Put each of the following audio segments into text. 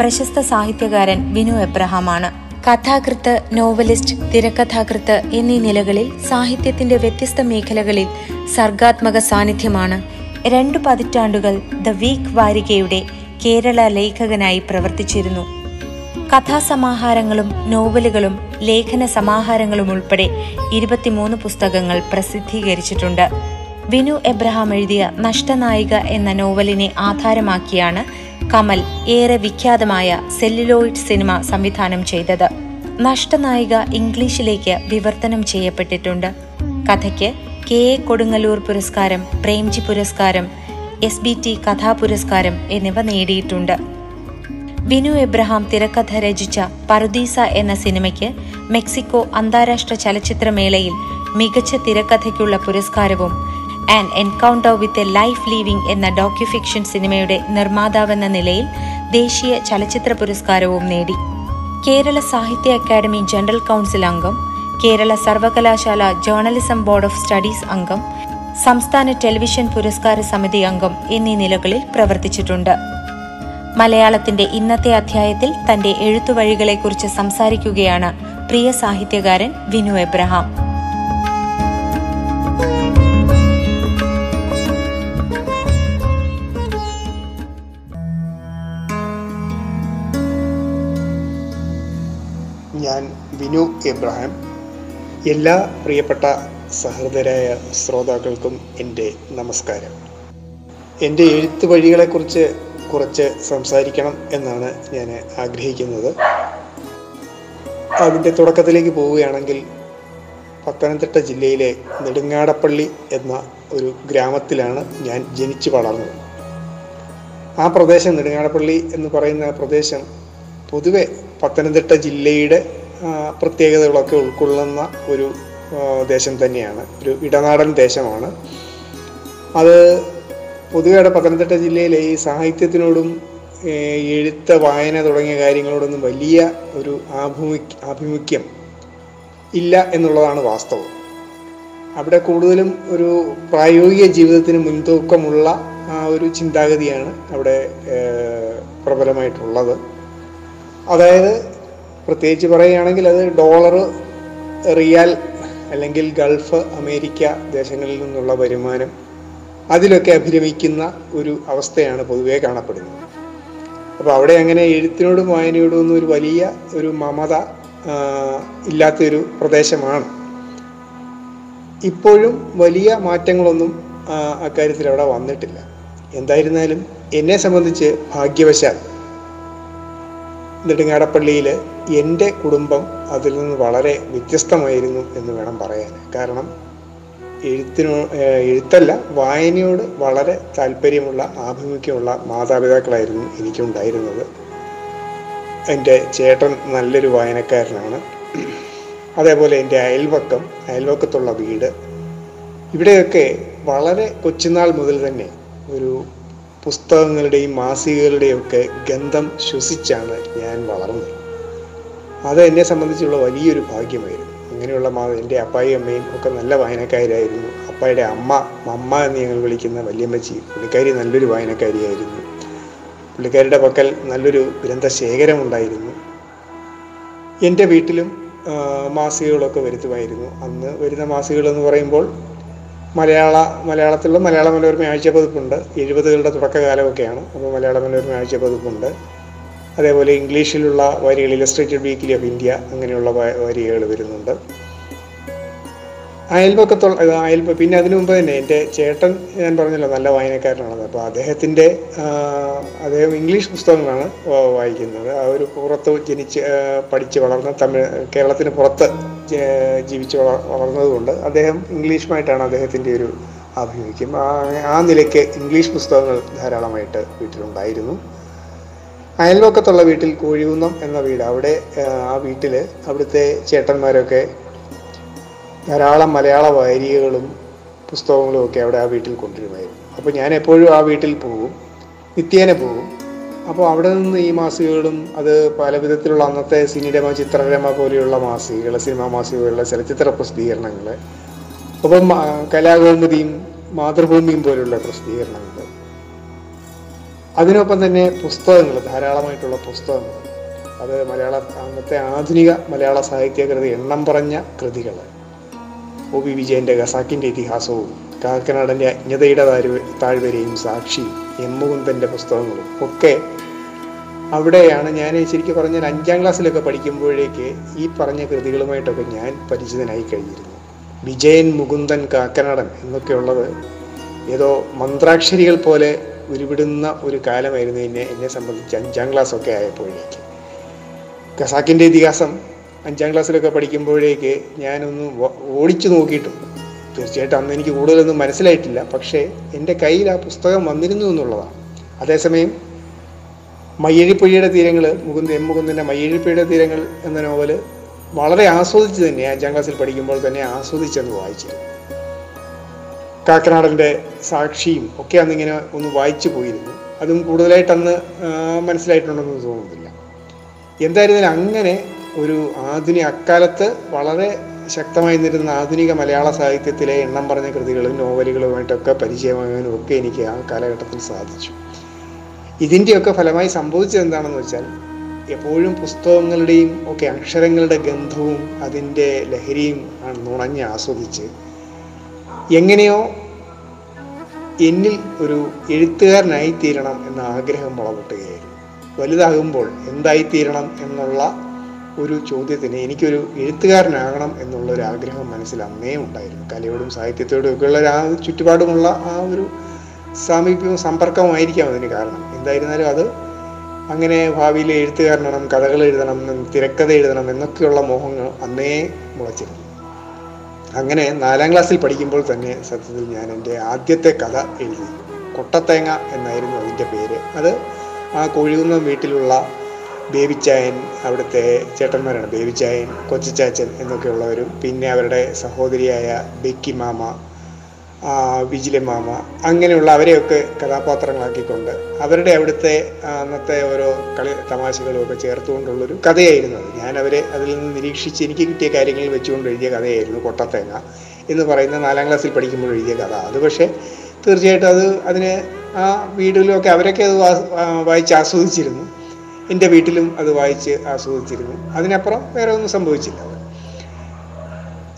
പ്രശസ്ത സാഹിത്യകാരൻ വിനു എബ്രഹാമാണ്. കഥാകൃത്ത് നോവലിസ്റ്റ് തിരക്കഥാകൃത്ത് എന്നീ നിലകളിൽ സാഹിത്യത്തിന്റെ വ്യത്യസ്ത മേഖലകളിൽ സർഗാത്മക സാന്നിധ്യമാണ്. രണ്ടു പതിറ്റാണ്ടുകൾ ദ വീക്ക് വാരികയുടെ കേരള ലേഖകനായി പ്രവർത്തിച്ചിരുന്നു. കഥാസമാഹാരങ്ങളും നോവലുകളും ലേഖന സമാഹാരങ്ങളും ഉൾപ്പെടെ ഇരുപത്തിമൂന്ന് പുസ്തകങ്ങൾ പ്രസിദ്ധീകരിച്ചിട്ടുണ്ട്. വിനു എബ്രഹാം എഴുതിയ നഷ്ടനായിക എന്ന നോവലിനെ ആധാരമാക്കിയാണ് കമൽ ഏറെ വിഖ്യാതമായ സെല്ലുലോയിഡ് സിനിമ സംവിധാനം ചെയ്തത്. നഷ്ടനായിക ഇംഗ്ലീഷിലേക്ക് വിവർത്തനം ചെയ്യപ്പെട്ടിട്ടുണ്ട്. കഥയ്ക്ക് കെ എ കൊടുങ്ങല്ലൂർ പുരസ്കാരം പ്രേംജി പുരസ്കാരം എസ് ബി ടി കഥാപുരസ്കാരം എന്നിവ നേടിയിട്ടുണ്ട്. വിനു എബ്രഹാം തിരക്കഥ രചിച്ച പറുദീസ എന്ന സിനിമയ്ക്ക് മെക്സിക്കോ അന്താരാഷ്ട്ര ചലച്ചിത്രമേളയിൽ മികച്ച തിരക്കഥയ്ക്കുള്ള പുരസ്കാരവും an encounter with a life living എന്ന ഡോക്യുഫിക്ഷൻ സിനിമയുടെ നിർമ്മാതാവെന്ന നിലയിൽ ദേശീയ ചലച്ചിത്ര പുരസ്കാരവും നേടി. കേരള സാഹിത്യ അക്കാദമി ജനറൽ കൗൺസിൽ അംഗം കേരള സർവകലാശാല ജേർണലിസം ബോർഡ് ഓഫ് സ്റ്റഡീസ് അംഗം സംസ്ഥാന ടെലിവിഷൻ പുരസ്കാര സമിതി അംഗം എന്നീ നിലകളിൽ പ്രവർത്തിച്ചിട്ടുണ്ട്. മലയാളത്തിന്റെ ഇന്നത്തെ അധ്യായത്തിൽ തന്റെ എഴുത്തുവഴികളെക്കുറിച്ച് സംസാരിക്കുകയാണ് പ്രിയ സാഹിത്യകാരൻ വിനു എബ്രഹാം. വിനു എബ്രഹാം. എല്ലാ പ്രിയപ്പെട്ട സഹൃദരായ ശ്രോതാക്കൾക്കും എന്റെ നമസ്കാരം. എന്റെ എഴുത്ത് വഴികളെക്കുറിച്ച് കുറച്ച് സംസാരിക്കണം എന്നാണ് ഞാൻ ആഗ്രഹിക്കുന്നത്. അതിന്റെ തുടക്കത്തിലേക്ക് പോവുകയാണെങ്കിൽ പത്തനംതിട്ട ജില്ലയിലെ നെടുങ്ങാടപ്പള്ളി എന്ന ഒരു ഗ്രാമത്തിലാണ് ഞാൻ ജനിച്ചു വളർന്നത്. ആ പ്രദേശം നെടുങ്ങാടപ്പള്ളി എന്ന് പറയുന്ന പ്രദേശം പൊതുവെ പത്തനംതിട്ട ജില്ലയുടെ പ്രത്യേകതകളൊക്കെ ഉൾക്കൊള്ളുന്ന ഒരു ദേശം തന്നെയാണ്. ഒരു ഇടനാടൻ ദേശമാണ്. അത് പൊതുവെ അവിടെ പത്തനംതിട്ട ജില്ലയിലെ ഈ സാഹിത്യത്തിനോടും എഴുത്ത വായന തുടങ്ങിയ കാര്യങ്ങളോടൊന്നും വലിയ ഒരു ആഭിമു ആഭിമുഖ്യം ഇല്ല എന്നുള്ളതാണ് വാസ്തവം. അവിടെ കൂടുതലും ഒരു പ്രായോഗിക ജീവിതത്തിന് മുൻതൂക്കമുള്ള ഒരു ചിന്താഗതിയാണ് അവിടെ പ്രബലമായിട്ടുള്ളത്. അതായത് പ്രത്യേകിച്ച് പറയുകയാണെങ്കിൽ അത് ഡോളർ റിയാൽ അല്ലെങ്കിൽ ഗൾഫ് അമേരിക്ക ദേശങ്ങളിൽ നിന്നുള്ള വരുമാനം അതിലൊക്കെ അഭിരമിക്കുന്ന ഒരു അവസ്ഥയാണ് പൊതുവേ കാണപ്പെടുന്നത്. അപ്പോൾ അവിടെ അങ്ങനെ എഴുത്തിനോടും വായനയോടും ഒന്നും ഒരു വലിയ ഒരു മമത ഇല്ലാത്തൊരു പ്രദേശമാണ്. ഇപ്പോഴും വലിയ മാറ്റങ്ങളൊന്നും അക്കാര്യത്തിൽ അവിടെ വന്നിട്ടില്ല. എന്തായിരുന്നാലും എന്നെ സംബന്ധിച്ച് ഭാഗ്യവശാൽ നെടുങ്ങാടപ്പള്ളിയിൽ എന്റെ കുടുംബം അതിൽ നിന്ന് വളരെ വ്യത്യസ്തമായിരുന്നു എന്ന് വേണം പറയാൻ. കാരണം എഴുത്തിനോ എഴുത്തല്ല വായനയോട് വളരെ താല്പര്യമുള്ള ആഭിമുഖ്യമുള്ള മാതാപിതാക്കളായിരുന്നു എനിക്കുണ്ടായിരുന്നത്. എന്റെ ചേട്ടൻ നല്ലൊരു വായനക്കാരനാണ്. അതേപോലെ എന്റെ അയൽവക്കം അയൽവക്കത്തുള്ള വീട്. ഇവിടെയൊക്കെ വളരെ കൊച്ചുനാൾ മുതൽ തന്നെ ഒരു പുസ്തകങ്ങളുടെയും മാസികകളുടെയും ഒക്കെ ഗന്ധം ശ്വസിച്ചാണ് ഞാൻ വളർന്നത്. അത് എന്നെ സംബന്ധിച്ചുള്ള വലിയൊരു ഭാഗ്യമായിരുന്നു. അങ്ങനെയുള്ള മാ എന്റെ അപ്പായും അമ്മയും ഒക്കെ നല്ല വായനക്കാരായിരുന്നു. അപ്പായുടെ അമ്മ മമ്മ എന്ന് ഞങ്ങൾ വിളിക്കുന്ന വല്യമ്മച്ചി പുള്ളിക്കാരി നല്ലൊരു വായനക്കാരിയായിരുന്നു. പുള്ളിക്കാരിയുടെ പക്കൽ നല്ലൊരു ഗ്രന്ഥശേഖരം ഉണ്ടായിരുന്നു. എന്റെ വീട്ടിലും മാസികകളൊക്കെ വരുത്തുമായിരുന്നു. അന്ന് വരുന്ന മാസികകൾ എന്ന് പറയുമ്പോൾ മലയാള മലയാളത്തിലുള്ള മലയാള മനോരമ ആഴ്ച പതിപ്പുണ്ട്. എഴുപതുകളുടെ തുടക്കകാലമൊക്കെയാണ്. അപ്പോൾ മലയാള മനോരമ ആഴ്ച പതിപ്പുണ്ട്. അതേപോലെ ഇംഗ്ലീഷിലുള്ള വരികൾ ഇലസ്ട്രേറ്റഡ് വീക്കിലി ഓഫ് ഇന്ത്യ അങ്ങനെയുള്ള വരികൾ വരുന്നുണ്ട്. അയൽപക്കത്തുള്ള ഇത് അയൽപ പിന്നെ അതിനു മുമ്പ് തന്നെ എന്റെ ചേട്ടൻ ഞാൻ പറഞ്ഞല്ലോ നല്ല വായനക്കാരനാണെന്ന് അപ്പോൾ അദ്ദേഹത്തിന്റെ അദ്ദേഹം ഇംഗ്ലീഷ് പുസ്തകങ്ങളാണ് വായിക്കുന്നത്. ആ ഒരു പുറത്ത് ജനിച്ച് പഠിച്ച് വളർന്ന തമിഴ് കേരളത്തിന് പുറത്ത് ജീവിച്ച് വള വളർന്നതുകൊണ്ട് അദ്ദേഹം ഇംഗ്ലീഷുമായിട്ടാണ് അദ്ദേഹത്തിന്റെ ഒരു ആഭിമുഖ്യം. ആ നിലയ്ക്ക് ഇംഗ്ലീഷ് പുസ്തകങ്ങൾ ധാരാളമായിട്ട് വീട്ടിലുണ്ടായിരുന്നു. അയൽവക്കത്തുള്ള വീട്ടിൽ കോഴികുന്നം എന്ന വീട് അവിടെ ആ, ആ വീട്ടിൽ അവിടുത്തെ ചേട്ടന്മാരൊക്കെ ധാരാളം മലയാള വാരികകളും പുസ്തകങ്ങളും ഒക്കെ അവിടെ ആ വീട്ടിൽ കൊണ്ടുവരുമായിരുന്നു. അപ്പോൾ ഞാൻ എപ്പോഴും ആ വീട്ടിൽ പോകും നിത്യേന പോകും. അപ്പോൾ അവിടെ നിന്ന് ഈ മാസികകളും അത് പല വിധത്തിലുള്ള അന്നത്തെ സിനിരമ ചിത്രരമ പോലെയുള്ള മാസികകൾ സിനിമാ മാസികകളിലെ ചലച്ചിത്ര പ്രസിദ്ധീകരണങ്ങൾ ഒപ്പം കലാകൗമുദിയും മാതൃഭൂമിയും പോലുള്ള പ്രസിദ്ധീകരണങ്ങൾ അതിനൊപ്പം തന്നെ പുസ്തകങ്ങൾ ധാരാളമായിട്ടുള്ള പുസ്തകങ്ങൾ അത് മലയാള അന്നത്തെ ആധുനിക മലയാള സാഹിത്യകൃതി എണ്ണം പറഞ്ഞ കൃതികൾ ഒ വിജയന്റെ ഖസാക്കിന്റെ ഇതിഹാസവും കാക്കനാടന്റെ അജ്ഞതയുടെ താഴ്വരയും സാക്ഷിയും എം മുകുന്ദന്റെ പുസ്തകങ്ങളും. ഒക്കെ അവിടെയാണ് ഞാൻ ശരിക്കും പറഞ്ഞാൽ അഞ്ചാം ക്ലാസ്സിലൊക്കെ പഠിക്കുമ്പോഴേക്ക് ഈ പറഞ്ഞ കൃതികളുമായിട്ടൊക്കെ ഞാൻ പരിചിതനായി കഴിഞ്ഞിരുന്നു. വിജയൻ മുകുന്ദൻ കാക്കനാടൻ എന്നൊക്കെയുള്ളത് ഏതോ മന്ത്രാക്ഷരികൾ പോലെ ഉരുവിടുന്ന ഒരു കാലമായിരുന്നു എന്നെ എന്നെ സംബന്ധിച്ച് അഞ്ചാം ക്ലാസ് ഒക്കെ ആയപ്പോഴേക്ക്. ഖസാക്കിന്റെ ഇതിഹാസം അഞ്ചാം ക്ലാസ്സിലൊക്കെ പഠിക്കുമ്പോഴേക്ക് ഞാനൊന്ന് ഓടിച്ചു നോക്കിയിട്ടുണ്ട് തീർച്ചയായിട്ടും അന്ന് എനിക്ക് കൂടുതലൊന്നും മനസ്സിലായിട്ടില്ല. പക്ഷേ എന്റെ കയ്യിൽ ആ പുസ്തകം വന്നിരുന്നു എന്നുള്ളതാണ്. അതേസമയം മയ്യഴിപ്പുഴയുടെ തീരങ്ങൾ മുകുന്ദ എം മുകുന്ദന്റെ മയ്യഴിപ്പുഴയുടെ തീരങ്ങൾ എന്ന നോവൽ വളരെ ആസ്വദിച്ച് തന്നെ അഞ്ചാം ക്ലാസ്സിൽ പഠിക്കുമ്പോൾ തന്നെ ആസ്വദിച്ചെന്ന് വായിച്ചിരുന്നു കാക്കനാടന്റെ സാക്ഷിയും ഒക്കെ അന്നിങ്ങനെ ഒന്ന് വായിച്ചു പോയിരുന്നു. അതും കൂടുതലായിട്ട് അന്ന് മനസ്സിലായിട്ടുണ്ടെന്ന് തോന്നുന്നില്ല. എന്തായിരുന്നാലും അങ്ങനെ ഒരു ആധുനിക അക്കാലത്ത് വളരെ ശക്തമായി നിന്നിരുന്ന ആധുനിക മലയാള സാഹിത്യത്തിലെ എണ്ണം പറഞ്ഞ കൃതികളും നോവലുകളുമായിട്ടൊക്കെ പരിചയമാകാനും ഒക്കെ എനിക്ക് ആ കാലഘട്ടത്തിൽ സാധിച്ചു. ഇതിന്റെയൊക്കെ ഫലമായി സംഭവിച്ചത് എന്താണെന്ന് വെച്ചാൽ എപ്പോഴും പുസ്തകങ്ങളുടെയും ഒക്കെ അക്ഷരങ്ങളുടെ ഗന്ധവും അതിന്റെ ലഹരിയും ആണ് നുണഞ്ഞ് ആസ്വദിച്ച് എങ്ങനെയോ എന്നിൽ ഒരു എഴുത്തുകാരനായി തീരണം എന്ന ആഗ്രഹം വളർത്തുകയായിരുന്നു വലുതാകുമ്പോൾ എന്തായിത്തീരണം എന്നുള്ള ഒരു ചോദ്യത്തിന് എനിക്കൊരു എഴുത്തുകാരനാകണം എന്നുള്ള ഒരു ആഗ്രഹം മനസ്സിൽ അന്നേ ഉണ്ടായിരുന്നു. കലയോടും സാഹിത്യത്തോടും ഒക്കെയുള്ള ആ ചുറ്റുപാടുമുള്ള ആ ഒരു സാമീപ്യവും സമ്പർക്കമായിരിക്കാം അതിന് കാരണം. എന്തായിരുന്നാലും അത് അങ്ങനെ ഭാവിയിൽ എഴുത്തുകാരനാണ് കഥകൾ എഴുതണം തിരക്കഥ എഴുതണം എന്നൊക്കെയുള്ള മോഹങ്ങൾ അന്നേ മുളച്ചിരുന്നു. അങ്ങനെ നാലാം ക്ലാസ്സിൽ പഠിക്കുമ്പോൾ തന്നെ സത്യത്തിൽ ഞാൻ എന്റെ ആദ്യത്തെ കഥ എഴുതി. കൊട്ടത്തേങ്ങ എന്നായിരുന്നു അതിന്റെ പേര്. അത് ആ കോഴികുന്നം വീട്ടിലുള്ള ബേബിച്ചായൻ അവിടുത്തെ ചേട്ടന്മാരാണ് ബേബിച്ചായൻ കൊച്ചിച്ചാച്ചൻ എന്നൊക്കെയുള്ളവരും പിന്നെ അവരുടെ സഹോദരിയായ ബെക്കി മാമ വിജിലെ മാമ അങ്ങനെയുള്ള അവരെയൊക്കെ കഥാപാത്രങ്ങളാക്കിക്കൊണ്ട് അവരുടെ അവിടുത്തെ അന്നത്തെ ഓരോ കളി തമാശകളും ഒക്കെ ചേർത്തുകൊണ്ടുള്ളൊരു കഥയായിരുന്നു അത്. ഞാൻ അവരെ അതിൽ നിന്ന് നിരീക്ഷിച്ച് എനിക്ക് കിട്ടിയ കാര്യങ്ങൾ വെച്ചുകൊണ്ട് എഴുതിയ കഥയായിരുന്നു കൊട്ടത്തേങ്ങ എന്ന് പറയുന്ന നാലാം ക്ലാസ്സിൽ പഠിക്കുമ്പോൾ എഴുതിയ കഥ. അത് പക്ഷേ തീർച്ചയായിട്ടും അത് അതിന് ആ വീടുകളിലൊക്കെ അവരൊക്കെ അത് വായിച്ച് ആസ്വദിച്ചിരുന്നു. എന്റെ വീട്ടിലും അത് വായിച്ച് ആസ്വദിച്ചിരുന്നു. അതിനപ്പുറം വേറെ ഒന്നും സംഭവിച്ചില്ല.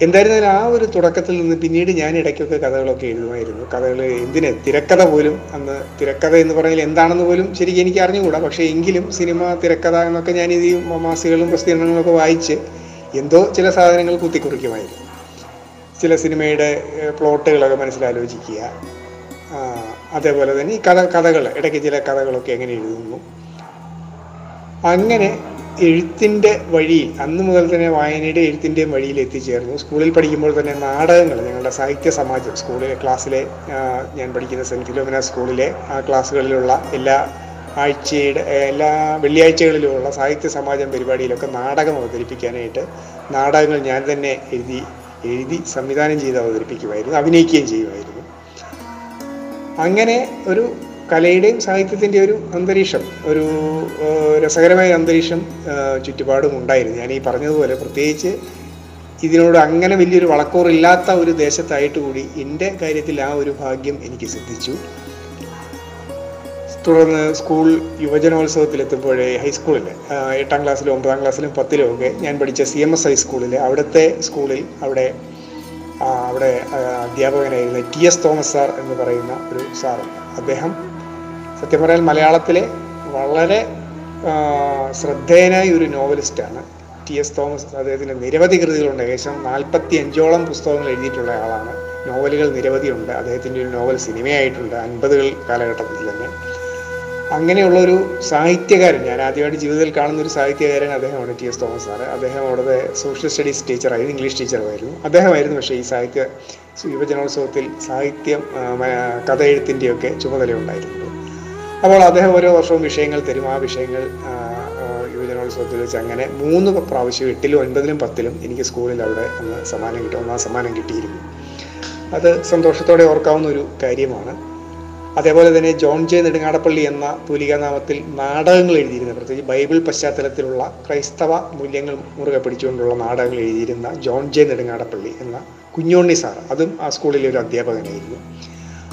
എന്തായിരുന്നാലും ആ ഒരു തുടക്കത്തിൽ നിന്ന് പിന്നീട് ഞാൻ ഇടയ്ക്കൊക്കെ കഥകളൊക്കെ എഴുതുമായിരുന്നു. കഥകൾ എന്തിന്? തിരക്കഥ പോലും അന്ന് തിരക്കഥ എന്ന് പറഞ്ഞാൽ എന്താണെന്ന് പോലും ശരിക്കും എനിക്ക് അറിഞ്ഞുകൂടാ. പക്ഷേ എങ്കിലും സിനിമ തിരക്കഥ എന്നൊക്കെ ഞാൻ ഈ മാസികകളും പ്രസിദ്ധീകരണങ്ങളൊക്കെ വായിച്ച് എന്തോ ചില സാധനങ്ങൾ കുത്തിക്കുറിക്കുമായിരുന്നു. ചില സിനിമയുടെ പ്ലോട്ടുകളൊക്കെ മനസ്സിലാലോചിക്കുക. അതേപോലെ തന്നെ ഈ കഥ കഥകൾ ഇടയ്ക്ക് ചില കഥകളൊക്കെ എങ്ങനെ എഴുതുന്നു. അങ്ങനെ എഴുത്തിന്റെ വഴിയിൽ അന്ന് മുതൽ തന്നെ വായനയുടെ എഴുത്തിന്റെയും വഴിയിൽ എത്തിച്ചേർന്നു. സ്കൂളിൽ പഠിക്കുമ്പോൾ തന്നെ നാടകങ്ങൾ ഞങ്ങളുടെ സാഹിത്യ സമാജം സ്കൂളിലെ ക്ലാസ്സിലെ ഞാൻ പഠിക്കുന്ന സെന്റ് ഫിലോമിന സ്കൂളിലെ ആ ക്ലാസ്സുകളിലുള്ള എല്ലാ ആഴ്ചയുടെ എല്ലാ വെള്ളിയാഴ്ചകളിലുമുള്ള സാഹിത്യ സമാജം പരിപാടിയിലൊക്കെ നാടകം അവതരിപ്പിക്കാനായിട്ട് നാടകങ്ങൾ ഞാൻ തന്നെ എഴുതി എഴുതി സംവിധാനം ചെയ്ത് അവതരിപ്പിക്കുമായിരുന്നു അഭിനയിക്കുകയും ചെയ്യുമായിരുന്നു. അങ്ങനെ ഒരു കലയുടെയും സാഹിത്യത്തിന്റെ ഒരു അന്തരീക്ഷം ഒരു രസകരമായ അന്തരീക്ഷം ചുറ്റുപാടും ഉണ്ടായിരുന്നു. ഞാൻ ഈ പറഞ്ഞതുപോലെ പ്രത്യേകിച്ച് ഇതിനോട് അങ്ങനെ വലിയൊരു വളക്കൂറില്ലാത്ത ഒരു ദേശത്തായിട്ട് കൂടി എന്റെ കാര്യത്തിൽ ആ ഒരു ഭാഗ്യം എനിക്ക് സിദ്ധിച്ചു. തുടർന്ന് സ്കൂൾ യുവജനോത്സവത്തിലെത്തുമ്പോഴേ ഹൈസ്കൂളിൽ എട്ടാം ക്ലാസ്സിലും ഒമ്പതാം ക്ലാസ്സിലും പത്തിലും ഒക്കെ ഞാൻ പഠിച്ച സി എം എസ് ഹൈസ്കൂളിൽ അവിടുത്തെ സ്കൂളിൽ അവിടെ അവിടെ അധ്യാപകനായിരുന്ന ടി എസ് തോമസ് സാർ എന്ന് പറയുന്ന ഒരു സാറുണ്ട്. അദ്ദേഹം സത്യം പറയാൻ മലയാളത്തിലെ വളരെ ശ്രദ്ധേയനായ ഒരു നോവലിസ്റ്റാണ് ടി എസ് തോമസ്. അദ്ദേഹത്തിന് നിരവധി കൃതികളുണ്ട്. ഏകദേശം നാൽപ്പത്തി അഞ്ചോളം പുസ്തകങ്ങൾ എഴുതിയിട്ടുള്ള ആളാണ്. നോവലുകൾ നിരവധിയുണ്ട് അദ്ദേഹത്തിന്റെ ഒരു നോവൽ സിനിമയായിട്ടുണ്ട്. അൻപതുകൾ കാലഘട്ടത്തിൽ തന്നെ. അങ്ങനെയുള്ള ഒരു സാഹിത്യകാരൻ ഞാൻ ആദ്യമായിട്ട് ജീവിതത്തിൽ കാണുന്ന ഒരു സാഹിത്യകാരൻ അദ്ദേഹമാണ് ടി എസ് തോമസ് സാറ്. അദ്ദേഹം അവിടുത്തെ സോഷ്യൽ സ്റ്റഡീസ് ടീച്ചറായിരുന്നു ഇംഗ്ലീഷ് ടീച്ചറായിരുന്നു അദ്ദേഹമായിരുന്നു പക്ഷേ ഈ സാഹിത്യ യുവജനോത്സവത്തിൽ സാഹിത്യം ആ, മ- കഥ എഴുത്തിന്റെയൊക്കെ ചുമതല ഉണ്ടായിരുന്നത്. അപ്പോൾ അദ്ദേഹം ഓരോ വർഷവും വിഷയങ്ങൾ തരും. ആ വിഷയങ്ങൾ യുവജനോത്സവത്തിൽ വെച്ച് അങ്ങനെ മൂന്ന് പ്രാവശ്യം എട്ടിലും ഒൻപതിലും പത്തിലും എനിക്ക് സ്കൂളിൽ അവിടെ അന്ന് സമ്മാനം കിട്ടും ഒന്നാം സമ്മാനം കിട്ടിയിരുന്നു. അത് സന്തോഷത്തോടെ ഓർക്കാവുന്ന ഒരു കാര്യമാണ്. അതേപോലെ തന്നെ ജോൺ ജെ നെടുങ്ങാടപ്പള്ളി എന്ന തൂലികാനാമത്തിൽ നാടകങ്ങൾ എഴുതിയിരുന്ന. പ്രത്യേകിച്ച് ബൈബിൾ പശ്ചാത്തലത്തിലുള്ള ക്രൈസ്തവ മൂല്യങ്ങൾ മുറുകെ പിടിച്ചുകൊണ്ടുള്ള നാടകങ്ങൾ എഴുതിയിരുന്ന ജോൺ ജെ നെടുങ്ങാടപ്പള്ളി എന്ന കുഞ്ഞോണ്ണി സാർ അതും ആ സ്കൂളിലെ ഒരു അധ്യാപകനായിരുന്നു.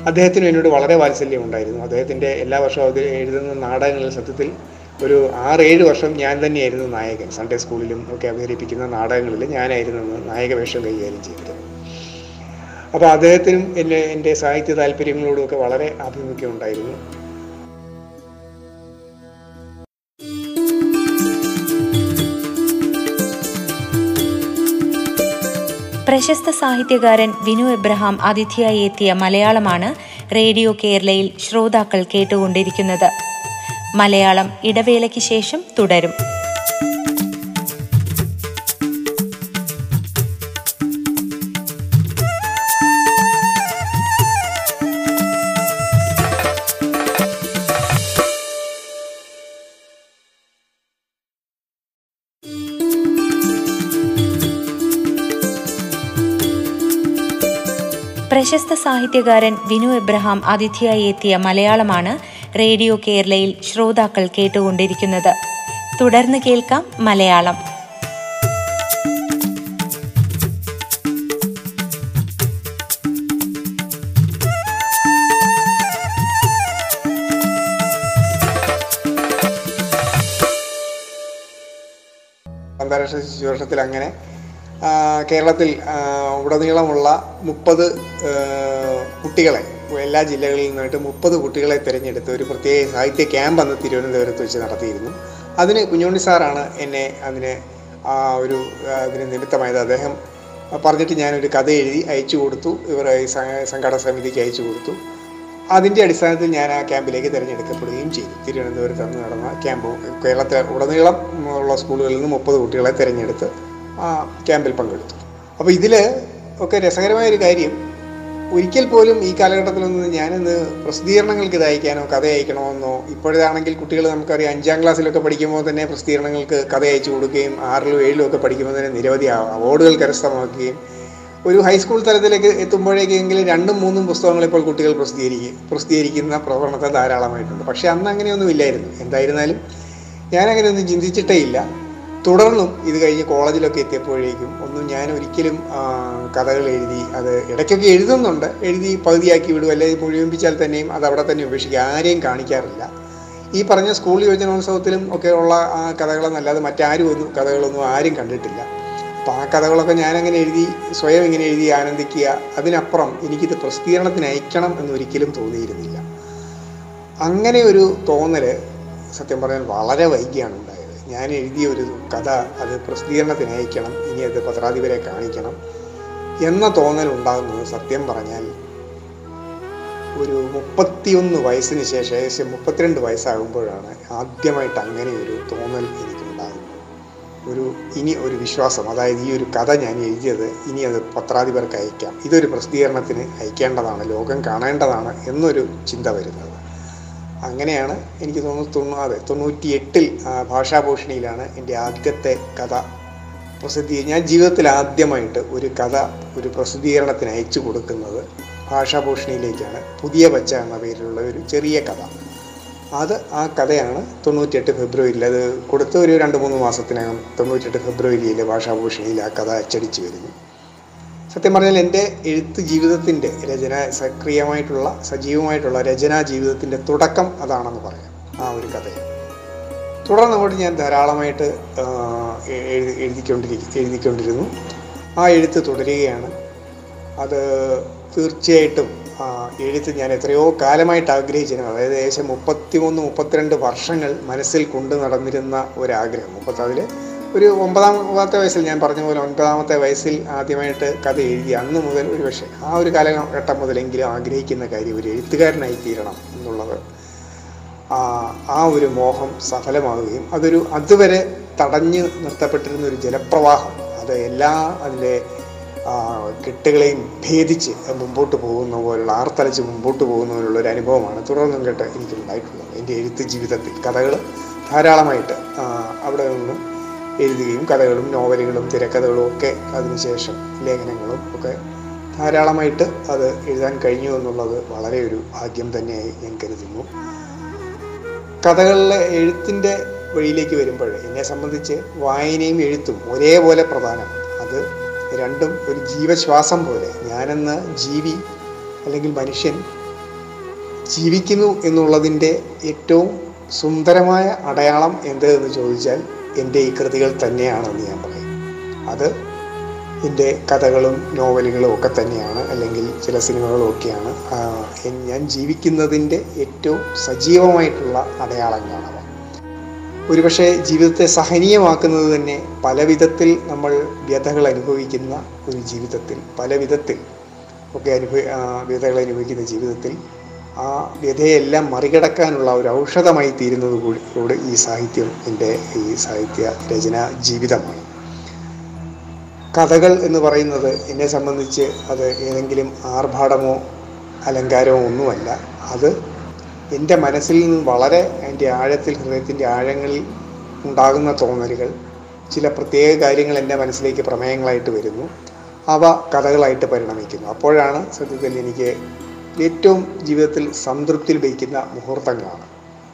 അദ്ദേഹത്തിന് എന്നോട് വളരെ വാത്സല്യം ഉണ്ടായിരുന്നു. അദ്ദേഹത്തിന്റെ എല്ലാ വർഷവും എഴുതുന്ന നാടകങ്ങളിൽ സത്യത്തിൽ ഒരു ആറേഴ് വർഷം ഞാൻ തന്നെയായിരുന്നു നായകൻ. സൺഡേ സ്കൂളിലും ഒക്കെ അവതരിപ്പിക്കുന്ന നാടകങ്ങളിൽ ഞാനായിരുന്നു നായക വേഷം കൈകാര്യം ചെയ്തിരുന്നത് അപ്പോൾ അദ്ദേഹത്തിനും എന്റെ എന്റെ സാഹിത്യ താല്പര്യങ്ങളോടുമൊക്കെ വളരെ ആഭിമുഖ്യം ഉണ്ടായിരുന്നു. പ്രശസ്ത സാഹിത്യകാരൻ വിനു എബ്രഹാം അതിഥിയായി എത്തിയ മലയാളമാണ് റേഡിയോ കേരളയിൽ ശ്രോതാക്കൾ കേട്ടുകൊണ്ടിരിക്കുന്നത്. മലയാളം ഇടവേളയ്ക്ക് ശേഷം തുടരും. പ്രശസ്ത സാഹിത്യകാരൻ വിനു എബ്രഹാം അതിഥിയായി എത്തിയ മലയാളമാണ് റേഡിയോ കേരളയിൽ ശ്രോതാക്കൾ കേട്ടുകൊണ്ടിരിക്കുന്നത്. തുടർന്ന് കേൾക്കാം മലയാളം. അന്താരാഷ്ട്ര ശിശുവർഷത്തിൽ അങ്ങനെ കേരളത്തിൽ ഉടനീളമുള്ള മുപ്പത് കുട്ടികളെ എല്ലാ ജില്ലകളിൽ നിന്നായിട്ട് മുപ്പത് കുട്ടികളെ തിരഞ്ഞെടുത്ത് ഒരു പ്രത്യേക സാഹിത്യ ക്യാമ്പ് അന്ന് തിരുവനന്തപുരത്ത് വെച്ച് നടത്തിയിരുന്നു. അതിന് കുഞ്ഞുണ്ണി സാറാണ് എന്നെ അതിന് ഒരു അതിന് നിമിത്തമായത്. അദ്ദേഹം പറഞ്ഞിട്ട് ഞാനൊരു കഥ എഴുതി അയച്ചു കൊടുത്തു. ഇവർ സംഘാടക സമിതിക്ക് അയച്ചു കൊടുത്തു. അതിന്റെ അടിസ്ഥാനത്തിൽ ഞാൻ ആ ക്യാമ്പിലേക്ക് തിരഞ്ഞെടുക്കപ്പെടുകയും ചെയ്തു. തിരുവനന്തപുരത്ത് അന്ന് നടന്ന ക്യാമ്പ് കേരളത്തിലെ ഉടനീളം ഉള്ള സ്കൂളുകളിൽ നിന്ന് മുപ്പത് കുട്ടികളെ തിരഞ്ഞെടുത്ത് ആ ക്യാമ്പിൽ പങ്കെടുത്തു. അപ്പോൾ ഇതിൽ ഒക്കെ രസകരമായ ഒരു കാര്യം ഒരിക്കൽ പോലും ഈ കാലഘട്ടത്തിലൊന്നും ഞാനിന്ന് പ്രസിദ്ധീകരണങ്ങൾക്ക് ഇത് അയക്കാനോ കഥ അയക്കണമെന്നോ ഇപ്പോഴാണെങ്കിൽ കുട്ടികൾ നമുക്കറിയാം അഞ്ചാം ക്ലാസ്സിലൊക്കെ പഠിക്കുമ്പോൾ തന്നെ പ്രസിദ്ധീകരണങ്ങൾക്ക് കഥ അയച്ചു കൊടുക്കുകയും ആറിലും ഏഴിലും ഒക്കെ പഠിക്കുമ്പോൾ തന്നെ നിരവധി അവാർഡുകൾ കരസ്ഥമാക്കുകയും ഒരു ഹൈസ്കൂൾ തലത്തിലേക്ക് എത്തുമ്പോഴേക്കെങ്കിലും രണ്ടും മൂന്നും പുസ്തകങ്ങൾ ഇപ്പോൾ കുട്ടികൾ പ്രസിദ്ധീകരിക്കും പ്രസിദ്ധീകരിക്കുന്ന പ്രവണത ധാരാളമായിട്ടുണ്ട്. പക്ഷേ അന്ന് അങ്ങനെയൊന്നും ഇല്ലായിരുന്നു. എന്തായിരുന്നാലും ഞാനങ്ങനെയൊന്നും ചിന്തിച്ചിട്ടേ ഇല്ല. തുടർന്നും ഇത് കഴിഞ്ഞ് കോളേജിലൊക്കെ എത്തിയപ്പോഴേക്കും ഒന്നും ഞാൻ ഒരിക്കലും കഥകൾ എഴുതി അത് ഇടയ്ക്കൊക്കെ എഴുതുന്നുണ്ട്. എഴുതി പകുതിയാക്കി വിടും. അല്ലെങ്കിൽ മുഴുവിപ്പിച്ചാൽ തന്നെയും അത് അവിടെ തന്നെ ഉപേക്ഷിക്കുക ആരെയും കാണിക്കാറില്ല. ഈ പറഞ്ഞ സ്കൂൾ യുവജനോത്സവത്തിലും ഒക്കെ ഉള്ള ആ കഥകളെന്നല്ലാതെ മറ്റാരും ഒന്നും കഥകളൊന്നും ആരും കണ്ടിട്ടില്ല. അപ്പോൾ ആ കഥകളൊക്കെ ഞാനങ്ങനെ എഴുതി സ്വയം ഇങ്ങനെ എഴുതി ആനന്ദിക്കുക അതിനപ്പുറം എനിക്കിത് പ്രസിദ്ധീകരണത്തിന് അയക്കണം എന്നൊരിക്കലും തോന്നിയിരുന്നില്ല. അങ്ങനെ ഒരു തോന്നൽ സത്യം പറഞ്ഞാൽ വളരെ വൈകിയാണ് ഉണ്ടായത് ഞാൻ എഴുതിയ ഒരു കഥ അത് പ്രസിദ്ധീകരണത്തിന് അയക്കണം. ഇനി അത് പത്രാധിപരെ കാണിക്കണം എന്ന തോന്നൽ ഉണ്ടാകുന്നത് സത്യം പറഞ്ഞാൽ ഒരു മുപ്പത്തിയൊന്ന് വയസ്സിന് ശേഷം ഏകദേശം മുപ്പത്തിരണ്ട് വയസ്സാകുമ്പോഴാണ് ആദ്യമായിട്ട് അങ്ങനെ ഒരു തോന്നൽ എനിക്കുണ്ടാകുന്നത്. ഒരു ഇനി ഒരു വിശ്വാസം അതായത് ഈ ഒരു കഥ ഞാൻ എഴുതിയത് ഇനി അത് പത്രാധിപർക്ക് അയക്കാം. ഇതൊരു പ്രസിദ്ധീകരണത്തിന് അയക്കേണ്ടതാണ് ലോകം കാണേണ്ടതാണ് എന്നൊരു ചിന്ത വരുന്നത്. അങ്ങനെയാണ് എനിക്ക് തോന്നുന്നു തൊണ്ണൂറ് തൊണ്ണൂറ്റി എട്ടിൽ ഭാഷാഭൂഷണിയിലാണ് എന്റെ ആദ്യത്തെ കഥ പ്രസിദ്ധീ ഞാൻ ജീവിതത്തിൽ ആദ്യമായിട്ട് ഒരു കഥ ഒരു പ്രസിദ്ധീകരണത്തിന് അയച്ചു കൊടുക്കുന്നത് ഭാഷാഭൂഷണിയിലേക്കാണ്. പുതിയ പച്ച എന്ന പേരിലുള്ള ഒരു ചെറിയ കഥ. അത് ആ കഥയാണ് തൊണ്ണൂറ്റിയെട്ട് ഫെബ്രുവരിയിൽ അത് കൊടുത്ത ഒരു രണ്ട് മൂന്ന് മാസത്തിനകം തൊണ്ണൂറ്റിയെട്ട് ഫെബ്രുവരിയിൽ ഭാഷാഭൂഷണിയിൽ ആ കഥ അച്ചടിച്ചു വരുന്നു. സത്യം പറഞ്ഞാൽ എന്റെ എഴുത്ത് ജീവിതത്തിന്റെ രചന സക്രിയമായിട്ടുള്ള സജീവമായിട്ടുള്ള രചനാ ജീവിതത്തിന്റെ തുടക്കം അതാണെന്ന് പറയാം. ആ ഒരു കഥയാണ്. തുടർന്ന് അങ്ങോട്ട് ഞാൻ ധാരാളമായിട്ട് എഴുതി എഴുതിക്കൊണ്ടിരിക്കും എഴുതിക്കൊണ്ടിരുന്നു. ആ എഴുത്ത് തുടരുകയാണ്. അത് തീർച്ചയായിട്ടും എഴുത്ത് ഞാൻ എത്രയോ കാലമായിട്ട് ആഗ്രഹിച്ചിരുന്നു. അതായത് ഏകദേശം മുപ്പത്തി മൂന്ന് മുപ്പത്തിരണ്ട് വർഷങ്ങൾ മനസ്സിൽ കൊണ്ടു നടന്നിരുന്ന ഒരാഗ്രഹം. മുപ്പത്തതിൽ ഒരു ഒമ്പതാമത്തെ വയസ്സിൽ ഞാൻ പറഞ്ഞ പോലെ ഒൻപതാമത്തെ വയസ്സിൽ ആദ്യമായിട്ട് കഥ എഴുതി അന്ന് മുതൽ ഒരു പക്ഷേ ആ ഒരു കാലഘട്ടം മുതലെങ്കിലും ആഗ്രഹിക്കുന്ന കാര്യം ഒരു എഴുത്തുകാരനായി തീരണം എന്നുള്ളത്. ആ ഒരു മോഹം സഫലമാവുകയും അതൊരു അതുവരെ തടഞ്ഞു നിർത്തപ്പെട്ടിരുന്ന ഒരു ജലപ്രവാഹം അത് എല്ലാ അതിന്റെ കെട്ടുകളെയും ഭേദിച്ച് മുമ്പോട്ട് പോകുന്ന പോലുള്ള ആർത്തലച്ച് മുമ്പോട്ട് പോകുന്ന പോലുള്ള ഒരു അനുഭവമാണ് തുടർന്നും കേട്ട് എനിക്കുണ്ടായിട്ടുള്ളത് എന്റെ എഴുത്ത് ജീവിതത്തിൽ കഥകൾ ധാരാളമായിട്ട് അവിടെ നിന്ന് എഴുതുകയും കഥകളും നോവലുകളും തിരക്കഥകളും ഒക്കെ അതിനുശേഷം ലേഖനങ്ങളും ഒക്കെ ധാരാളമായിട്ട് അത് എഴുതാൻ കഴിഞ്ഞു എന്നുള്ളത് വളരെ ഒരു ഭാഗ്യം തന്നെയായി ഞാൻ കരുതുന്നു. കഥകളിലെ എഴുത്തിന്റെ വഴിയിലേക്ക് വരുമ്പോൾ എന്നെ സംബന്ധിച്ച് വായനയും എഴുത്തും ഒരേപോലെ പ്രധാനം. അത് രണ്ടും ഒരു ജീവശ്വാസം പോലെ. ഞാനെന്ന ജീവി അല്ലെങ്കിൽ മനുഷ്യൻ ജീവിക്കുന്നു എന്നുള്ളതിന്റെ ഏറ്റവും സുന്ദരമായ അടയാളം എന്ത് എന്ന് ചോദിച്ചാൽ എന്റെ ഈ കൃതികൾ തന്നെയാണെന്ന് ഞാൻ പറയും. അത് എന്റെ കഥകളും നോവലുകളും ഒക്കെ തന്നെയാണ് അല്ലെങ്കിൽ ചില സിനിമകളും ഒക്കെയാണ്. ഞാൻ ജീവിക്കുന്നതിന്റെ ഏറ്റവും സജീവമായിട്ടുള്ള അടയാളങ്ങളാണ് അവ. ഒരുപക്ഷെ ജീവിതത്തെ സഹനീയമാക്കുന്നത് തന്നെ പല വിധത്തിൽ നമ്മൾ വ്യഥകൾ അനുഭവിക്കുന്ന ഒരു ജീവിതത്തിൽ പല വിധത്തിൽ ഒക്കെ അനുഭവ വ്യഥകൾ അനുഭവിക്കുന്ന ജീവിതത്തിൽ ആ വ്യഥയെല്ലാം മറികടക്കാനുള്ള ഒരു ഔഷധമായി തീരുന്നത് കൂടി ഈ സാഹിത്യം എന്റെ ഈ സാഹിത്യ രചന ജീവിതമാണ്. കഥകൾ എന്ന് പറയുന്നത് എന്നെ സംബന്ധിച്ച് അത് ഏതെങ്കിലും ആർഭാടമോ അലങ്കാരമോ ഒന്നുമല്ല. അത് എന്റെ മനസ്സിൽ നിന്നും വളരെ എന്റെ ആഴത്തിൽ ഹൃദയത്തിന്റെ ആഴങ്ങളിൽ ഉണ്ടാകുന്ന തോന്നലുകൾ ചില പ്രത്യേക കാര്യങ്ങൾ എന്റെ മനസ്സിലേക്ക് പ്രമേയങ്ങളായിട്ട് വരുന്നു. അവ കഥകളായിട്ട് പരിണമിക്കുന്നു. അപ്പോഴാണ് സത്യത്തിൽ എനിക്ക് ഏറ്റവും ജീവിതത്തിൽ സംതൃപ്തി ലഭിക്കുന്ന മുഹൂർത്തങ്ങളാണ്.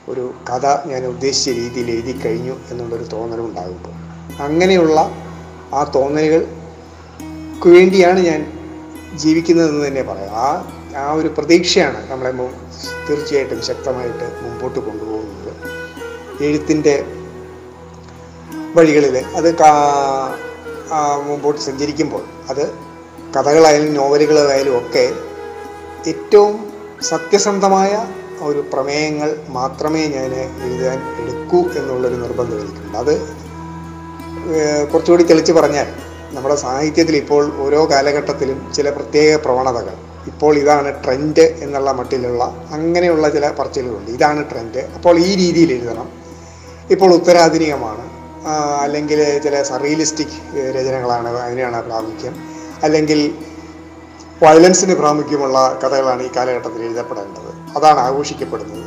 ഒരു കഥ ഞാൻ ഉദ്ദേശിച്ച രീതിയിൽ എഴുതി കഴിഞ്ഞു എന്നുള്ളൊരു തോന്നലുണ്ടാകുമ്പോൾ. അങ്ങനെയുള്ള ആ തോന്നലുകൾക്ക് വേണ്ടിയാണ് ഞാൻ ജീവിക്കുന്നതെന്ന് തന്നെ പറയാം. ആ ആ ഒരു പ്രതീക്ഷയാണ് നമ്മളെ തീർച്ചയായിട്ടും ശക്തമായിട്ട് മുമ്പോട്ട് കൊണ്ടുപോകുന്നത്. എഴുത്തിന്റെ വഴികളിൽ അത് മുമ്പോട്ട് സഞ്ചരിക്കുമ്പോൾ അത് കഥകളായാലും നോവലുകളായാലും ഒക്കെ ഏറ്റവും സത്യസന്ധമായ ഒരു പ്രമേയങ്ങൾ മാത്രമേ ഞാൻ എഴുതാൻ എടുക്കൂ എന്നുള്ളൊരു നിർബന്ധം എനിക്കുണ്ട്. അത് കുറച്ചുകൂടി തെളിച്ച് പറഞ്ഞാൽ നമ്മുടെ സാഹിത്യത്തിൽ ഇപ്പോൾ ഓരോ കാലഘട്ടത്തിലും ചില പ്രത്യേക പ്രവണതകൾ. ഇപ്പോൾ ഇതാണ് ട്രെൻഡ് എന്നുള്ള മട്ടിലുള്ള അങ്ങനെയുള്ള ചില പറച്ചിലുകളുണ്ട്. ഇതാണ് ട്രെൻഡ്. അപ്പോൾ ഈ രീതിയിൽ എഴുതണം. ഇപ്പോൾ ഉത്തരാധുനികമാണ്. അല്ലെങ്കിൽ ചില സറിയലിസ്റ്റിക് രചനകളാണ് അതിനെയാണ് പ്രാമുഖ്യം. അല്ലെങ്കിൽ വയലൻസിന് പ്രാമുഖ്യമുള്ള കഥകളാണ് ഈ കാലഘട്ടത്തിൽ എഴുതപ്പെടേണ്ടത്. അതാണ് ആഘോഷിക്കപ്പെടുന്നത്.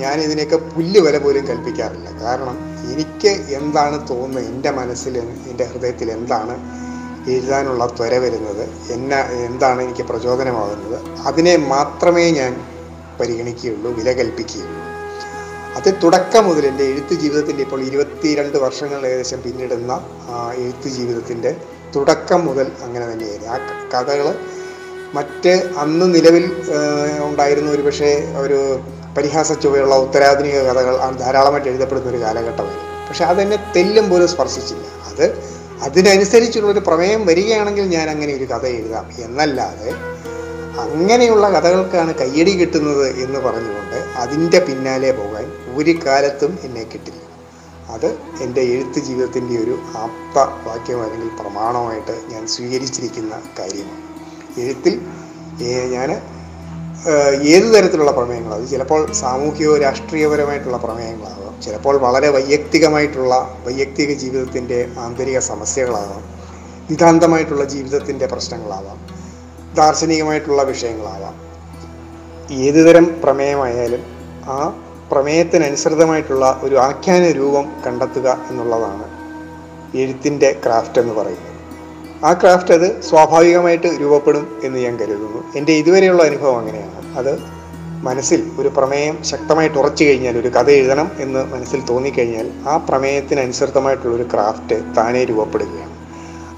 ഞാൻ ഇതിനെയൊക്കെ പുല്ല് വില പോലും കൽപ്പിക്കാറില്ല. കാരണം എനിക്ക് എന്താണ് തോന്നുന്നത്? എന്റെ മനസ്സിൽ എന്റെ ഹൃദയത്തിൽ എന്താണ് എഴുതാനുള്ള ത്വര വരുന്നത്? എന്നെ എന്താണ് എനിക്ക് പ്രചോദനമാകുന്നത്? അതിനെ മാത്രമേ ഞാൻ പരിഗണിക്കുകയുള്ളൂ വില കൽപ്പിക്കുകയുള്ളൂ. അത് തുടക്കം മുതൽ എന്റെ എഴുത്ത് ജീവിതത്തിന്റെ ഇപ്പോൾ ഇരുപത്തിരണ്ട് വർഷങ്ങൾ ഏകദേശം പിന്നിടുന്ന എഴുത്ത് ജീവിതത്തിന്റെ തുടക്കം മുതൽ അങ്ങനെ തന്നെയായിരുന്നു ആ കഥകൾ മറ്റ് അന്ന് നിലവിൽ ഉണ്ടായിരുന്ന ഒരു പക്ഷേ ഒരു പരിഹാസ ചുവയുള്ള ഉത്തരാധുനിക കഥകൾ ധാരാളമായിട്ട് എഴുതപ്പെടുന്ന ഒരു കാലഘട്ടമായിരുന്നു. പക്ഷെ അതെന്നെ തെല്ലും പോലും സ്പർശിച്ചില്ല. അത് അതിനനുസരിച്ചുള്ളൊരു പ്രമേയം വരികയാണെങ്കിൽ ഞാൻ അങ്ങനെ ഒരു കഥ എഴുതാം. എന്നല്ലാതെ അങ്ങനെയുള്ള കഥകൾക്കാണ് കയ്യടി കിട്ടുന്നത് എന്ന് പറഞ്ഞുകൊണ്ട് അതിന്റെ പിന്നാലെ പോകാൻ ഒരു കാലത്തും എന്നെ കിട്ടില്ല. അത് എന്റെ എഴുത്ത് ജീവിതത്തിന്റെ ഒരു ആപ്ത വാക്യം അല്ലെങ്കിൽ പ്രമാണമായിട്ട് ഞാൻ സ്വീകരിച്ചിരിക്കുന്ന കാര്യമാണ്. എഴുത്തിൽ ഞാൻ ഏത് തരത്തിലുള്ള പ്രമേയങ്ങളാണ് അത് ചിലപ്പോൾ സാമൂഹ്യവും രാഷ്ട്രീയപരമായിട്ടുള്ള പ്രമേയങ്ങളാകാം ചിലപ്പോൾ വളരെ വൈയക്തികമായിട്ടുള്ള വൈയക്തിക ജീവിതത്തിന്റെ ആന്തരിക സമസ്യകളാകാം നിതാന്തമായിട്ടുള്ള ജീവിതത്തിന്റെ പ്രശ്നങ്ങളാവാം. ദാർശനികമായിട്ടുള്ള വിഷയങ്ങളാവാം. ഏതുതരം പ്രമേയമായാലും ആ പ്രമേയത്തിനനുസൃതമായിട്ടുള്ള ഒരു ആഖ്യാന രൂപം കണ്ടെത്തുക എന്നുള്ളതാണ് എഴുത്തിന്റെ ക്രാഫ്റ്റ് എന്ന് പറയുന്നത്. ആ ക്രാഫ്റ്റ് അത് സ്വാഭാവികമായിട്ട് രൂപപ്പെടും എന്ന് ഞാൻ കരുതുന്നു. എന്റെ ഇതുവരെയുള്ള അനുഭവം അങ്ങനെയാണ്. അത് മനസ്സിൽ ഒരു പ്രമേയം ശക്തമായിട്ട് ഉറച്ചു കഴിഞ്ഞാൽ ഒരു കഥ എഴുതണം എന്ന് മനസ്സിൽ തോന്നിക്കഴിഞ്ഞാൽ ആ പ്രമേയത്തിനനുസൃതമായിട്ടുള്ള ഒരു ക്രാഫ്റ്റ് താനേ രൂപപ്പെടുകയാണ്.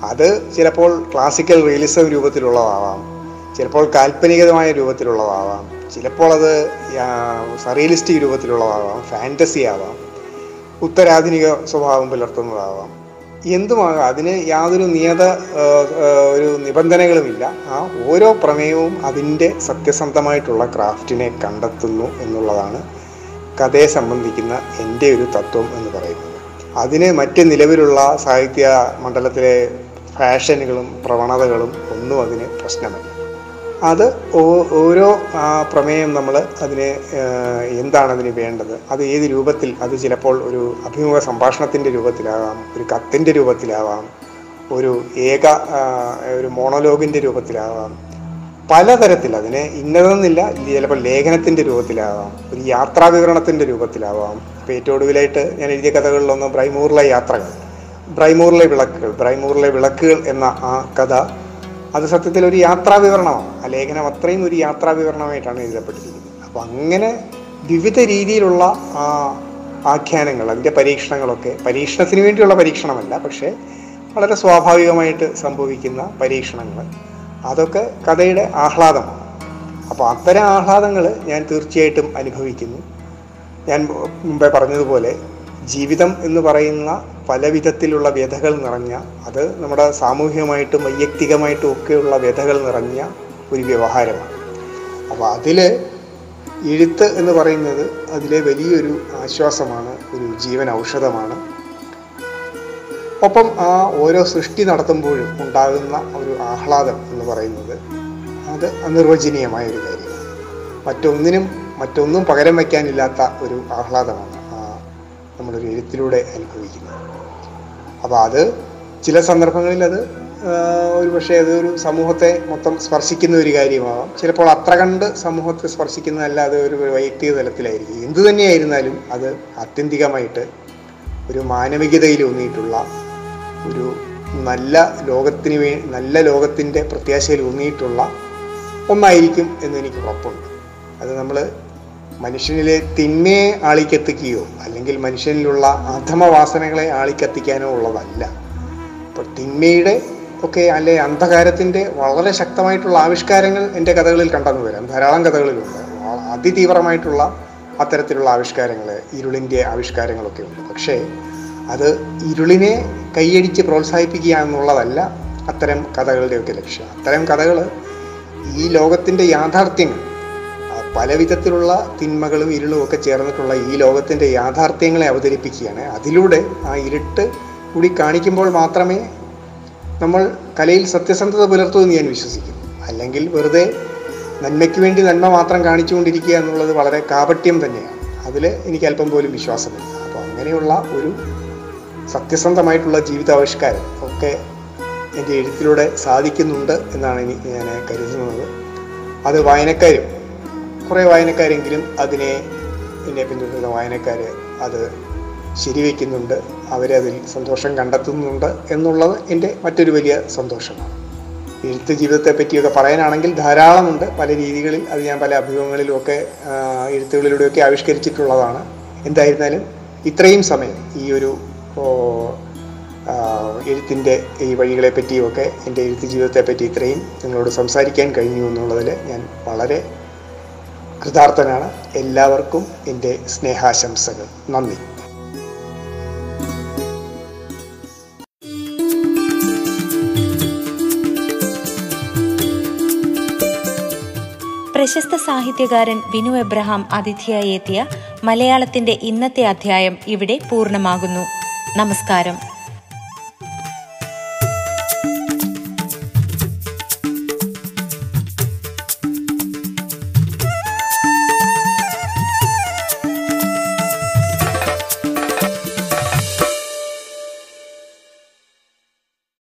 അത് ചിലപ്പോൾ ക്ലാസിക്കൽ റിയലിസം രൂപത്തിലുള്ളതാവാം ചിലപ്പോൾ കാൽപ്പനികമായ രൂപത്തിലുള്ളതാവാം ചിലപ്പോൾ അത് സറിയലിസ്റ്റിക് രൂപത്തിലുള്ളതാവാം ഫാന്റസി ആവാം ഉത്തരാധുനിക സ്വഭാവം പുലർത്തുന്നതാവാം. എന്തുമാകാം? അതിന് യാതൊരു നിയത ഒരു നിബന്ധനകളുമില്ല. ആ ഓരോ പ്രമേയവും അതിന്റെ സത്യസന്ധമായിട്ടുള്ള ക്രാഫ്റ്റിനെ കണ്ടെത്തുന്നു എന്നുള്ളതാണ് കഥയെ സംബന്ധിക്കുന്ന എന്റെ ഒരു തത്വം എന്ന് പറയുന്നത്. അതിന് മറ്റ് നിലവിലുള്ള സാഹിത്യ മണ്ഡലത്തിലെ ഫാഷനുകളും പ്രവണതകളും ഒന്നും അതിന് പ്രശ്നമല്ല. അത് ഓരോ പ്രമേയം നമ്മൾ അതിന് എന്താണതിന് വേണ്ടത്? അത് ഏത് രൂപത്തിൽ? അത് ചിലപ്പോൾ ഒരു അഭിമുഖ സംഭാഷണത്തിന്റെ രൂപത്തിലാവാം ഒരു കത്തിന്റെ രൂപത്തിലാവാം ഒരു ഏക ഒരു മോണോലോഗിന്റെ രൂപത്തിലാവാം. പലതരത്തിൽ അതിനെ ഇന്നതെന്നില്ല ചിലപ്പോൾ ലേഖനത്തിന്റെ രൂപത്തിലാവാം ഒരു യാത്രാ വിവരണത്തിന്റെ രൂപത്തിലാവാം. ഇപ്പോൾ ഏറ്റവും ഒടുവിലായിട്ട് ഞാൻ എഴുതിയ കഥകളിലൊന്ന് ബ്രൈമൂറിലെ യാത്രകൾ. ബ്രൈമൂറിലെ വിളക്കുകൾ ബ്രൈമൂറിലെ വിളക്കുകൾ എന്ന ആ കഥ അത് സത്യത്തിൽ ഒരു യാത്രാ വിവരണമാണ് ആ ലേഖനം അത്രയും ഒരു യാത്രാ വിവരണമായിട്ടാണ് എഴുതപ്പെട്ടിരിക്കുന്നത്. അപ്പോൾ അങ്ങനെ വിവിധ രീതിയിലുള്ള ആ ആഖ്യാനങ്ങൾ അതിന്റെ പരീക്ഷണങ്ങളൊക്കെ പരീക്ഷണത്തിന് വേണ്ടിയുള്ള പരീക്ഷണമല്ല പക്ഷേ വളരെ സ്വാഭാവികമായിട്ട് സംഭവിക്കുന്ന പരീക്ഷണങ്ങൾ അതൊക്കെ കഥയുടെ ആഹ്ലാദമാണ്. അപ്പോൾ അത്തരം ആഹ്ലാദങ്ങൾ ഞാൻ തീർച്ചയായിട്ടും അനുഭവിക്കുന്നു. ഞാൻ മുമ്പേ പറഞ്ഞതുപോലെ ജീവിതം എന്ന് പറയുന്ന പല വിധത്തിലുള്ള വ്യഥകൾ നിറഞ്ഞ അത് നമ്മുടെ സാമൂഹികമായിട്ടും വൈയക്തികമായിട്ടും ഒക്കെയുള്ള വ്യഥകൾ നിറഞ്ഞ ഒരു വ്യവഹാരമാണ്. അപ്പോൾ അതിൽ എഴുത്ത് എന്ന് പറയുന്നത് അതിലെ വലിയൊരു ആശ്വാസമാണ് ഒരു ജീവൻ ഔഷധമാണ്. ഒപ്പം ആ ഓരോ സൃഷ്ടി നടത്തുമ്പോഴും ഉണ്ടാകുന്ന ഒരു ആഹ്ലാദം എന്ന് പറയുന്നത് അത് അനിർവചനീയമായ ഒരു കാര്യമാണ്. മറ്റൊന്നിനും മറ്റൊന്നും പകരം വയ്ക്കാനില്ലാത്ത ഒരു ആഹ്ലാദമാണ്. നമ്മളൊരു എഴുത്തിലൂടെ അനുഭവിക്കുന്നത് അപ്പോൾ അത് ചില സന്ദർഭങ്ങളിൽ അത് ഒരു പക്ഷേ അതൊരു സമൂഹത്തെ മൊത്തം സ്പർശിക്കുന്ന ഒരു കാര്യമാവാം. ചിലപ്പോൾ അത്ര കണ്ട് സമൂഹത്തെ സ്പർശിക്കുന്നതല്ലാതെ ഒരു വൈയക്തിക തലത്തിലായിരിക്കും. എന്തു തന്നെയായിരുന്നാലും അത് ആത്യന്തികമായിട്ട് ഒരു മാനവികതയിലൂന്നിയിട്ടുള്ള ഒരു നല്ല ലോകത്തിന് വേ നല്ല ലോകത്തിന്റെ പ്രത്യാശയിൽ ഊന്നിയിട്ടുള്ള ഒന്നായിരിക്കും എന്ന് എനിക്ക് ഉറപ്പുണ്ട്. അത് നമ്മൾ മനുഷ്യനിലെ തിന്മയെ ആളിക്കെത്തിക്കുകയോ അല്ലെങ്കിൽ മനുഷ്യനിലുള്ള അധമവാസനകളെ ആളിക്കത്തിക്കാനോ ഉള്ളതല്ല. അപ്പോൾ തിന്മയുടെ ഒക്കെ അല്ലെ അന്ധകാരത്തിന്റെ വളരെ ശക്തമായിട്ടുള്ള ആവിഷ്കാരങ്ങൾ എന്റെ കഥകളിൽ കണ്ടെന്ന് വരാം. ധാരാളം കഥകളിലുണ്ട്. അതിതീവ്രമായിട്ടുള്ള അത്തരത്തിലുള്ള ആവിഷ്കാരങ്ങൾ ഇരുളിന്റെ ആവിഷ്കാരങ്ങളൊക്കെ ഉണ്ട്. പക്ഷേ അത് ഇരുളിനെ കൈയടിച്ച് പ്രോത്സാഹിപ്പിക്കുക എന്നുള്ളതല്ല അത്തരം കഥകളുടെയൊക്കെ ലക്ഷ്യം. അത്തരം കഥകൾ ഈ ലോകത്തിന്റെ യാഥാർത്ഥ്യങ്ങൾ ആ, പല വിധത്തിലുള്ള തിന്മകളും ഇരുളും ഒക്കെ ചേർന്നിട്ടുള്ള ഈ ലോകത്തിന്റെ യാഥാർത്ഥ്യങ്ങളെ അവതരിപ്പിക്കുകയാണ്. അതിലൂടെ ആ ഇരുട്ട് കൂടി കാണിക്കുമ്പോൾ മാത്രമേ നമ്മൾ കലയിൽ സത്യസന്ധത പുലർത്തൂ എന്ന് ഞാൻ വിശ്വസിക്കുന്നു. അല്ലെങ്കിൽ വെറുതെ നന്മയ്ക്ക് വേണ്ടി നന്മ മാത്രം കാണിച്ചുകൊണ്ടിരിക്കുക എന്നുള്ളത് വളരെ കാപട്യം തന്നെയാണ്. അതിൽ എനിക്ക് അല്പം പോലും വിശ്വാസമില്ല. അപ്പോൾ അങ്ങനെയുള്ള ഒരു സത്യസന്ധമായിട്ടുള്ള ജീവിതാവിഷ്കാരം ഒക്കെ എന്റെ എഴുത്തിലൂടെ സാധിക്കുന്നുണ്ട് എന്നാണ് ഇനി ഞാൻ കരുതുന്നത്. അത് വായനക്കാരും കുറേ വായനക്കാരെങ്കിലും അതിനെ എന്നെ പിന്തുടരുന്ന വായനക്കാർ അത് ശരിവെക്കുന്നുണ്ട്. അവരതിൽ സന്തോഷം കണ്ടെത്തുന്നുണ്ട് എന്നുള്ളത് എന്റെ മറ്റൊരു വലിയ സന്തോഷമാണ്. എഴുത്ത് ജീവിതത്തെ പറ്റിയൊക്കെ പറയാനാണെങ്കിൽ ധാരാളമുണ്ട്. പല രീതികളിൽ അത് ഞാൻ പല അഭിമുഖങ്ങളിലുമൊക്കെ എഴുത്തുകളിലൂടെയൊക്കെ ആവിഷ്കരിച്ചിട്ടുള്ളതാണ്. എന്തായിരുന്നാലും ഇത്രയും സമയം ഈ ഒരു എഴുത്തിന്റെ ഈ വഴികളെ പറ്റിയുമൊക്കെ എന്റെ എഴുത്ത് ജീവിതത്തെ പറ്റി ഇത്രയും നിങ്ങളോട് സംസാരിക്കാൻ കഴിഞ്ഞു എന്നുള്ളതിൽ ഞാൻ വളരെ കൃതാർത്ഥനാണ്. എല്ലാവർക്കും എന്റെ സ്നേഹാശംസകൾ. നന്ദി. പ്രശസ്ത സാഹിത്യകാരൻ വിനു എബ്രഹാം അതിഥിയായി എത്തിയ മലയാളത്തിന്റെ ഇന്നത്തെ അധ്യായം ഇവിടെ പൂർണമാകുന്നു. നമസ്കാരം.